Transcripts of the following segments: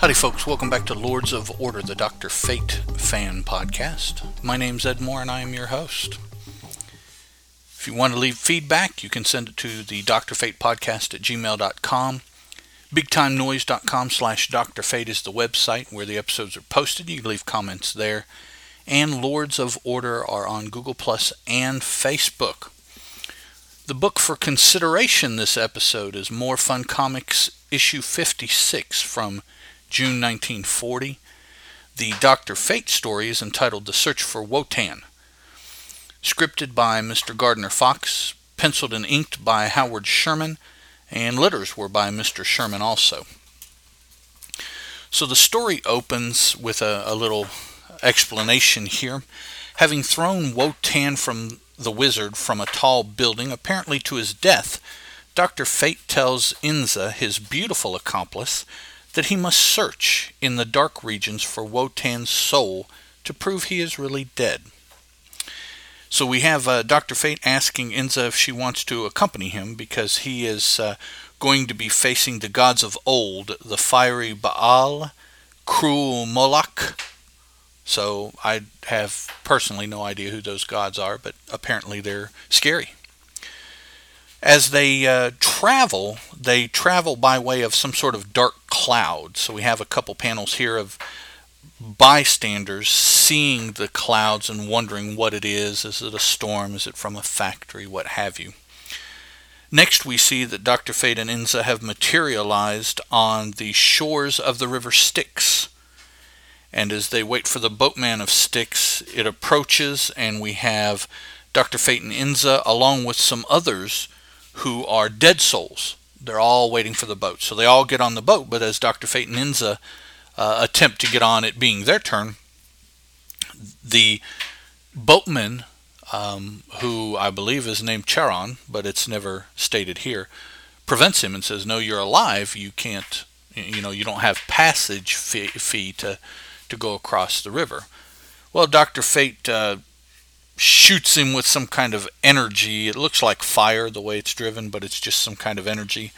Howdy, folks. Welcome back to Lords of Order, the Dr. Fate fan podcast. My name's Ed Moore, and I am your host. If you want to leave feedback, you can send it to the Dr. Fate podcast at gmail.com. BigTimeNoise.com slash Dr. Fate is the website where the episodes are posted. You can leave comments there. And Lords of Order are on Google Plus and Facebook. The book for consideration this episode is More Fun Comics, issue 56 from June 1940. The Dr. Fate story is entitled The Search for Wotan. Scripted by Mr. Gardner Fox, penciled and inked by Howard Sherman, and letters were by Mr. Sherman also. So the story opens with a, a little explanation here. Having thrown Wotan from the wizard from a tall building, apparently to his death, Dr. Fate tells Inza, his beautiful accomplice, that he must search in the dark regions for Wotan's soul to prove he is really dead. So we have uh, Dr. Fate asking Inza if she wants to accompany him because he is uh, going to be facing the gods of old, the fiery Baal, cruel Moloch. So I have personally no idea who those gods are, but apparently they're scary. As they uh, travel, they travel by way of some sort of dark cloud. So we have a couple panels here of bystanders seeing the clouds and wondering what it is. Is it a storm? Is it from a factory? What have you. Next, we see that Dr. Fate and Inza have materialized on the shores of the river Styx. And as they wait for the boatman of Styx, it approaches, and we have Dr. Fate and Inza, along with some others who are dead souls. They're all waiting for the boat. So they all get on the boat, but as Dr. Fate and Inza uh, attempt to get on it being their turn, the boatman, um, who I believe is named Charon, but it's never stated here, prevents him and says, "No, you're alive. You can't. You know, you don't have passage fee, fee to to go across the river." Well, Doctor Fate uh, shoots him with some kind of energy. It looks like fire the way it's driven, but it's just some kind of energy.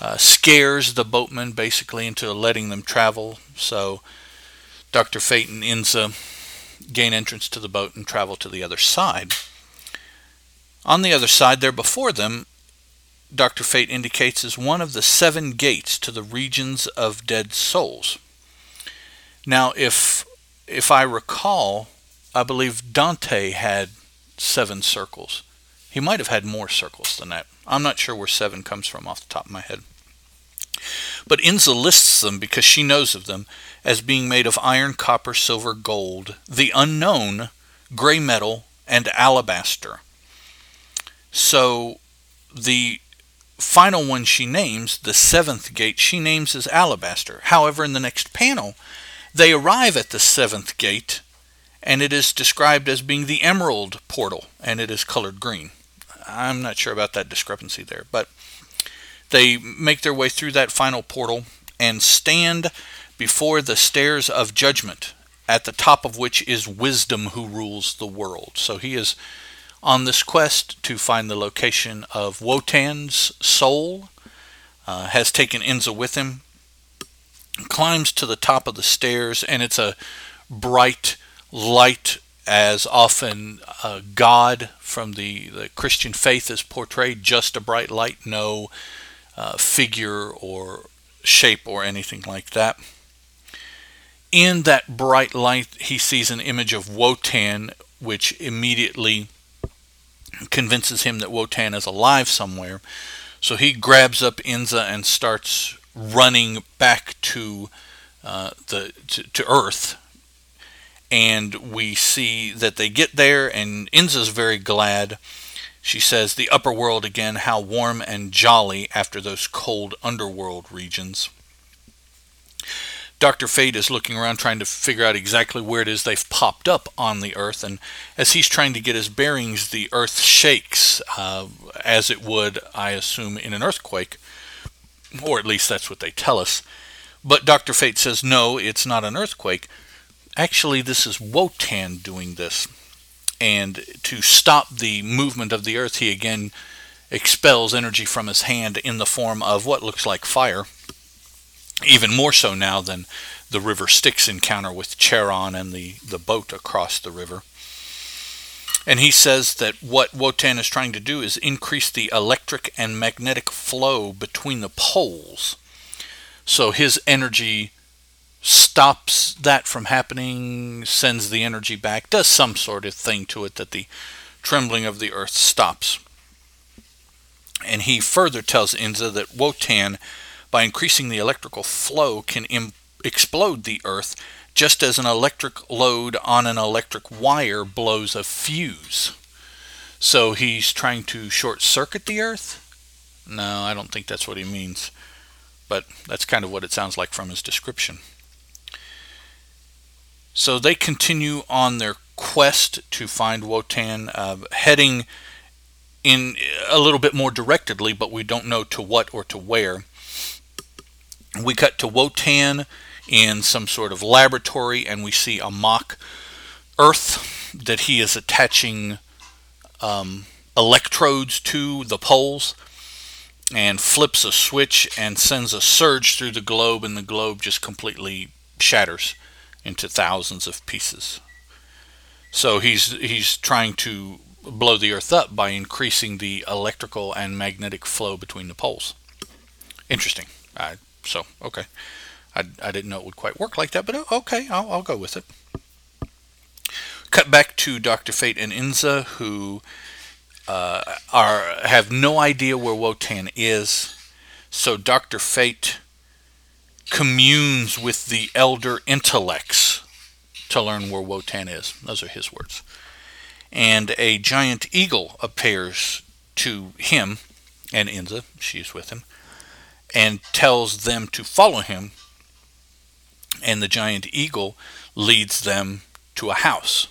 Uh, scares the boatman basically into letting them travel. So Dr. Fate and Inza gain entrance to the boat and travel to the other side. On the other side, there before them, Dr. Fate indicates is one of the seven gates to the regions of dead souls. Now, if if I recall, I believe Dante had seven circles. He might have had more circles than that. I'm not sure where seven comes from off the top of my head. But Inza lists them because she knows of them as being made of iron, copper, silver, gold, the unknown, gray metal, and alabaster. So the final one she names, the seventh gate, she names as alabaster. However, in the next panel, they arrive at the seventh gate and it is described as being the emerald portal, and it is colored green. I'm not sure about that discrepancy there, but they make their way through that final portal and stand before the stairs of judgment, at the top of which is wisdom who rules the world. So he is on this quest to find the location of Wotan's soul, uh, has taken Inza with him, climbs to the top of the stairs, and it's a bright, light as often uh, God from the, the Christian faith is portrayed, just a bright light, no uh, figure or shape or anything like that. In that bright light, he sees an image of Wotan, which immediately convinces him that Wotan is alive somewhere. So he grabs up Inza and starts running back to uh, the to, to Earth and we see that they get there, and Inza's very glad. She says, The upper world again, how warm and jolly after those cold underworld regions. Dr. Fate is looking around trying to figure out exactly where it is they've popped up on the Earth, and as he's trying to get his bearings, the Earth shakes, uh, as it would, I assume, in an earthquake, or at least that's what they tell us. But Dr. Fate says, no, it's not an earthquake. Actually, this is Wotan doing this. And to stop the movement of the earth, he again expels energy from his hand in the form of what looks like fire. even more so now than the river Styx encounter with Charon and the, the boat across the river. And he says that what Wotan is trying to do is increase the electric and magnetic flow between the poles. So his energy stops that from happening, sends the energy back, does some sort of thing to it that the trembling of the earth stops. And he further tells Inza that Wotan, by increasing the electrical flow, can Im- explode the earth just as an electric load on an electric wire blows a fuse. So he's trying to short circuit the earth? No, I don't think that's what he means. But that's kind of what it sounds like from his description. So they continue on their quest to find Wotan, uh, heading in a little bit more directedly, but we don't know to what or to where. We cut to Wotan in some sort of laboratory, and we see a mock Earth that he is attaching um, electrodes to the poles and flips a switch and sends a surge through the globe, and the globe just completely shatters into thousands of pieces. So he's he's trying to blow the Earth up by increasing the electrical and magnetic flow between the poles. Interesting. Uh, so okay, I, I didn't know it would quite work like that, but okay, I'll, I'll go with it. Cut back to Doctor Fate and Inza, who uh, are have no idea where Wotan is. So Doctor Fate communes with the elder intellects to learn where Wotan is. Those are his words. And a giant eagle appears to him and Inza, she's with him, and tells them to follow him. And the giant eagle leads them to a house.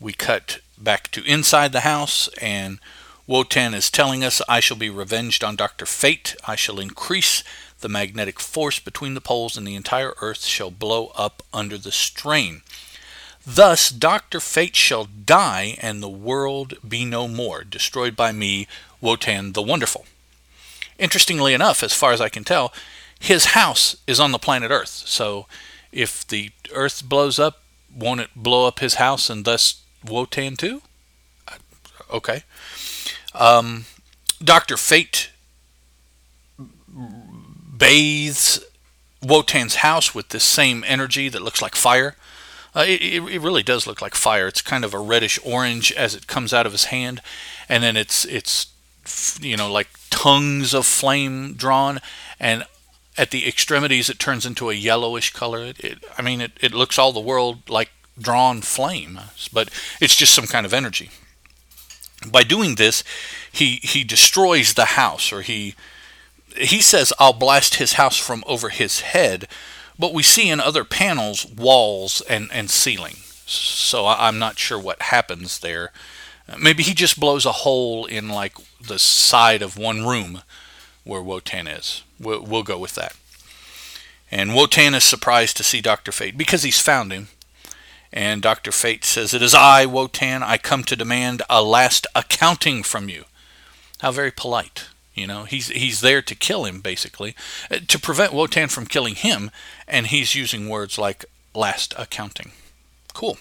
We cut back to inside the house, and Wotan is telling us, I shall be revenged on Dr. Fate. I shall increase the magnetic force between the poles, and the entire earth shall blow up under the strain. Thus, Dr. Fate shall die, and the world be no more, destroyed by me, Wotan the Wonderful. Interestingly enough, as far as I can tell, his house is on the planet Earth. So, if the Earth blows up, won't it blow up his house and thus Wotan too? Okay. Um, Dr. Fate bathes Wotan's house with this same energy that looks like fire. Uh, it, it, really does look like fire. It's kind of a reddish orange as it comes out of his hand, and then it's it's you know like tongues of flame drawn, and at the extremities it turns into a yellowish color. It, it, I mean, it, it looks all the world like drawn flame, but it's just some kind of energy. By doing this, he he destroys the house, or he he says, I'll blast his house from over his head, but we see in other panels walls and, and ceiling. So I'm not sure what happens there. Maybe he just blows a hole in like the side of one room where Wotan is. We'll, we'll go with that. And Wotan is surprised to see Dr. Fate because he's found him. And Dr. Fate says, It is I, Wotan. I come to demand a last accounting from you. How very polite. You know, he's he's there to kill him basically, uh, to prevent Wotan from killing him, and he's using words like last accounting. Cool.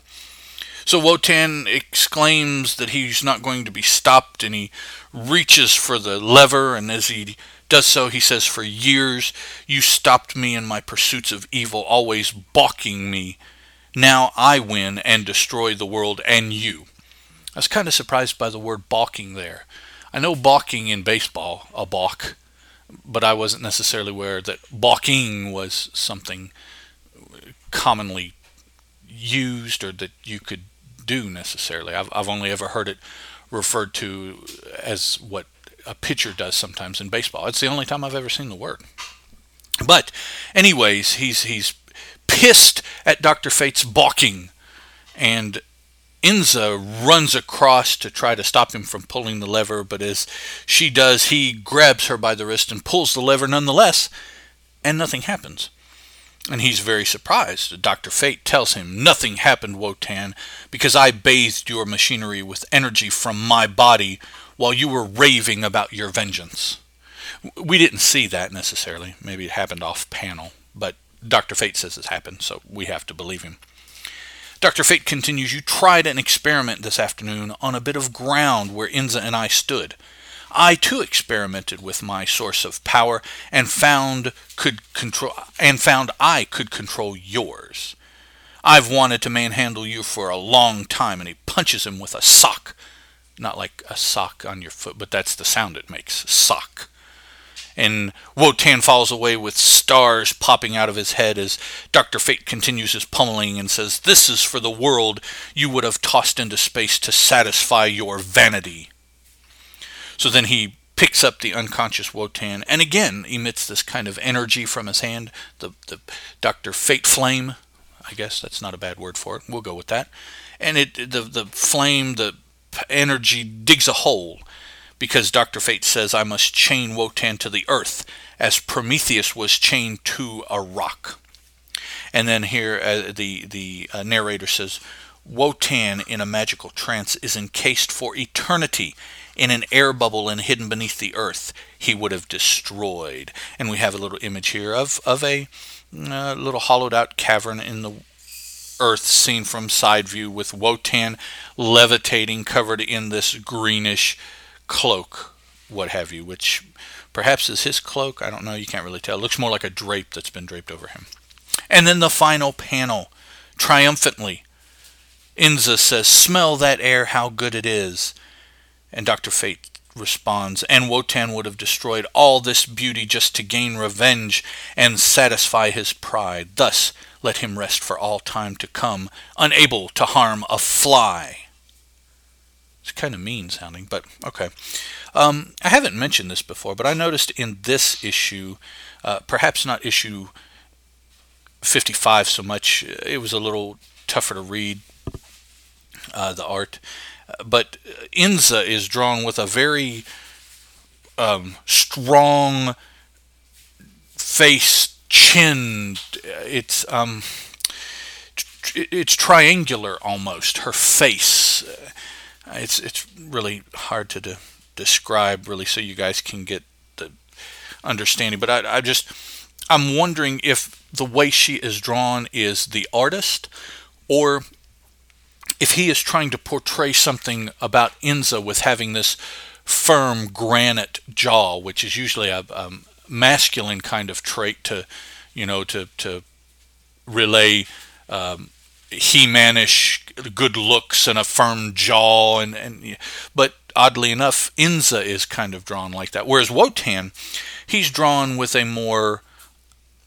So Wotan exclaims that he's not going to be stopped, and he reaches for the lever, and as he does so, he says, For years you stopped me in my pursuits of evil, always balking me. Now I win and destroy the world and you. I was kind of surprised by the word balking there. I know balking in baseball, a balk, but I wasn't necessarily aware that balking was something commonly used or that you could do necessarily. I've, I've only ever heard it referred to as what a pitcher does sometimes in baseball. It's the only time I've ever seen the word. But, anyways, he's he's pissed at Doctor Fate's balking, and Inza runs across to try to stop him from pulling the lever, but as she does, he grabs her by the wrist and pulls the lever nonetheless, and nothing happens. And he's very surprised. Dr. Fate tells him, Nothing happened, Wotan, because I bathed your machinery with energy from my body while you were raving about your vengeance. We didn't see that necessarily. Maybe it happened off panel, but Dr. Fate says it's happened, so we have to believe him. Dr. Fate continues, You tried an experiment this afternoon on a bit of ground where Inza and I stood. I too experimented with my source of power and found could control and found I could control yours. I've wanted to manhandle you for a long time and he punches him with a sock. Not like a sock on your foot, but that's the sound it makes. Sock and Wotan falls away with stars popping out of his head as Dr. Fate continues his pummeling and says, This is for the world you would have tossed into space to satisfy your vanity. So then he picks up the unconscious Wotan and again emits this kind of energy from his hand, the, the Dr. Fate flame. I guess that's not a bad word for it. We'll go with that. And it the the flame, the energy digs a hole because Dr. Fate says I must chain Wotan to the earth, as Prometheus was chained to a rock. And then here uh, the the uh, narrator says, Wotan in a magical trance is encased for eternity in an air bubble and hidden beneath the earth. He would have destroyed. And we have a little image here of of a uh, little hollowed out cavern in the earth seen from side view with Wotan levitating covered in this greenish cloak, what have you, which perhaps is his cloak. I don't know. You can't really tell. It looks more like a drape that's been draped over him. And then the final panel, triumphantly, Inza says, Smell that air, how good it is. And Dr. Fate responds, And Wotan would have destroyed all this beauty just to gain revenge and satisfy his pride. Thus, let him rest for all time to come, unable to harm a fly. It's kind of mean sounding, but okay. Um, I haven't mentioned this before, but I noticed in this issue, uh, perhaps not issue 55 so much, it was a little tougher to read, uh, the art. But Inza is drawn with a very um, strong face, chin. It's um, it's triangular almost. Her face it's it's really hard to de- describe really so you guys can get the understanding but I, I just i'm wondering if the way she is drawn is the artist or if he is trying to portray something about Inza with having this firm granite jaw, which is usually a, masculine kind of trait to, you know, to to relay um, he-manish good looks and a firm jaw and, and but oddly enough Inza is kind of drawn like that whereas Wotan he's drawn with a more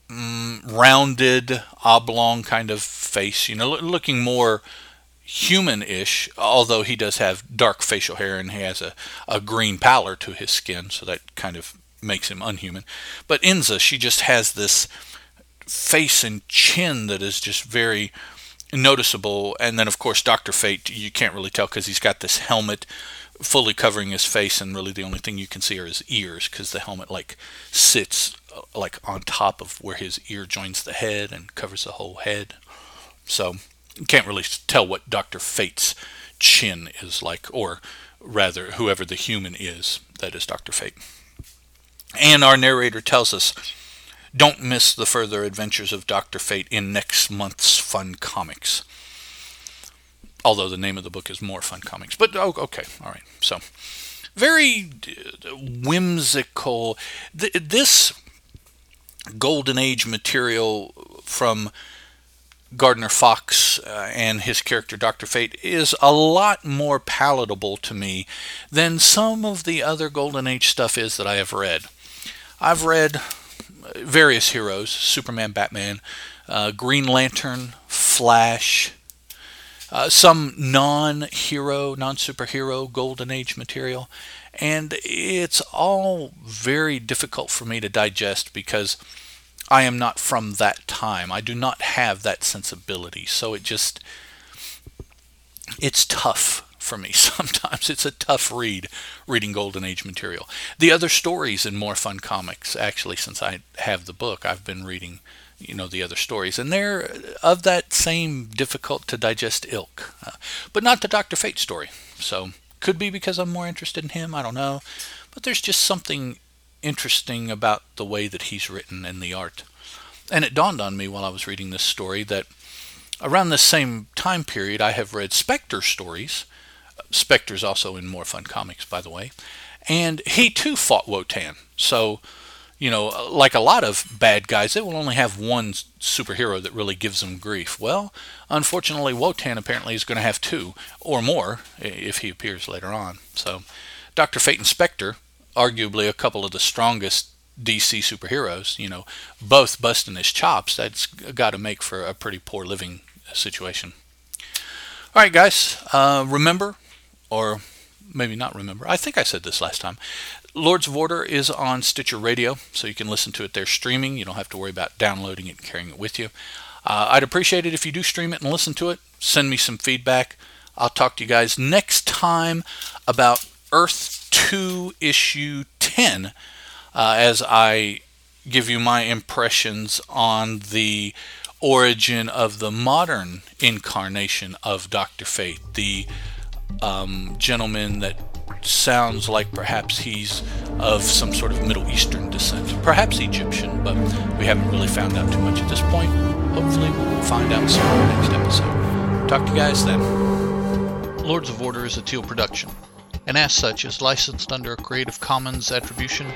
mm, rounded oblong kind of face you know looking more human-ish although he does have dark facial hair and he has a, a green pallor to his skin so that kind of makes him unhuman. But Inza she just has this face and chin that is just very noticeable. And then, of course, Doctor Fate, you can't really tell because he's got this helmet fully covering his face, and really the only thing you can see are his ears because the helmet like sits uh, like on top of where his ear joins the head and covers the whole head. So you can't really tell what Doctor Fate's chin is like, or rather, whoever the human is that is Doctor Fate. And our narrator tells us don't miss the further adventures of Dr. Fate in next month's Fun Comics. Although the name of the book is more Fun Comics. But oh, okay, all right. So, very uh, whimsical. This Golden Age material from Gardner Fox uh, and his character Dr. Fate is a lot more palatable to me than some of the other Golden Age stuff is that I have read. I've read various heroes Superman, Batman, uh, Green Lantern, Flash, uh, some non hero, non superhero Golden Age material. And it's all very difficult for me to digest because I am not from that time. I do not have that sensibility. So it just, it's tough for me sometimes. It's a tough read reading Golden Age material. The other stories in More Fun Comics, actually, since I have the book, I've been reading, you know, the other stories, and they're of that same difficult to digest ilk, uh, but not the Doctor Fate story. So could be because I'm more interested in him. I don't know, but there's just something interesting about the way that he's written and the art. And it dawned on me while I was reading this story that around the same time period, I have read Spectre stories. Spectre's also in More Fun Comics, by the way. And he too fought Wotan. So, you know, like a lot of bad guys, they will only have one superhero that really gives them grief. Well, unfortunately, Wotan apparently is going to have two or more if he appears later on. So, Dr. Fate and Spectre, arguably a couple of the strongest DC superheroes, you know, both busting his chops, that's got to make for a pretty poor living situation. All right, guys, uh, remember, or maybe not remember, I think I said this last time. Lords of Order is on Stitcher Radio, so you can listen to it there streaming. You don't have to worry about downloading it and carrying it with you. Uh, I'd appreciate it if you do stream it and listen to it. Send me some feedback. I'll talk to you guys next time about Earth 2 issue 10 uh, as I give you my impressions on the origin of the modern incarnation of Dr. Fate, the um, gentleman that sounds like perhaps he's of some sort of Middle Eastern descent, perhaps Egyptian, but we haven't really found out too much at this point. Hopefully, we'll find out soon in the next episode. Talk to you guys then. Lords of Order is a Teal production and as such is licensed under a Creative Commons Attribution,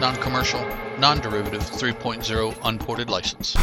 Non-Commercial, Non-Derivative 3.0 Unported License.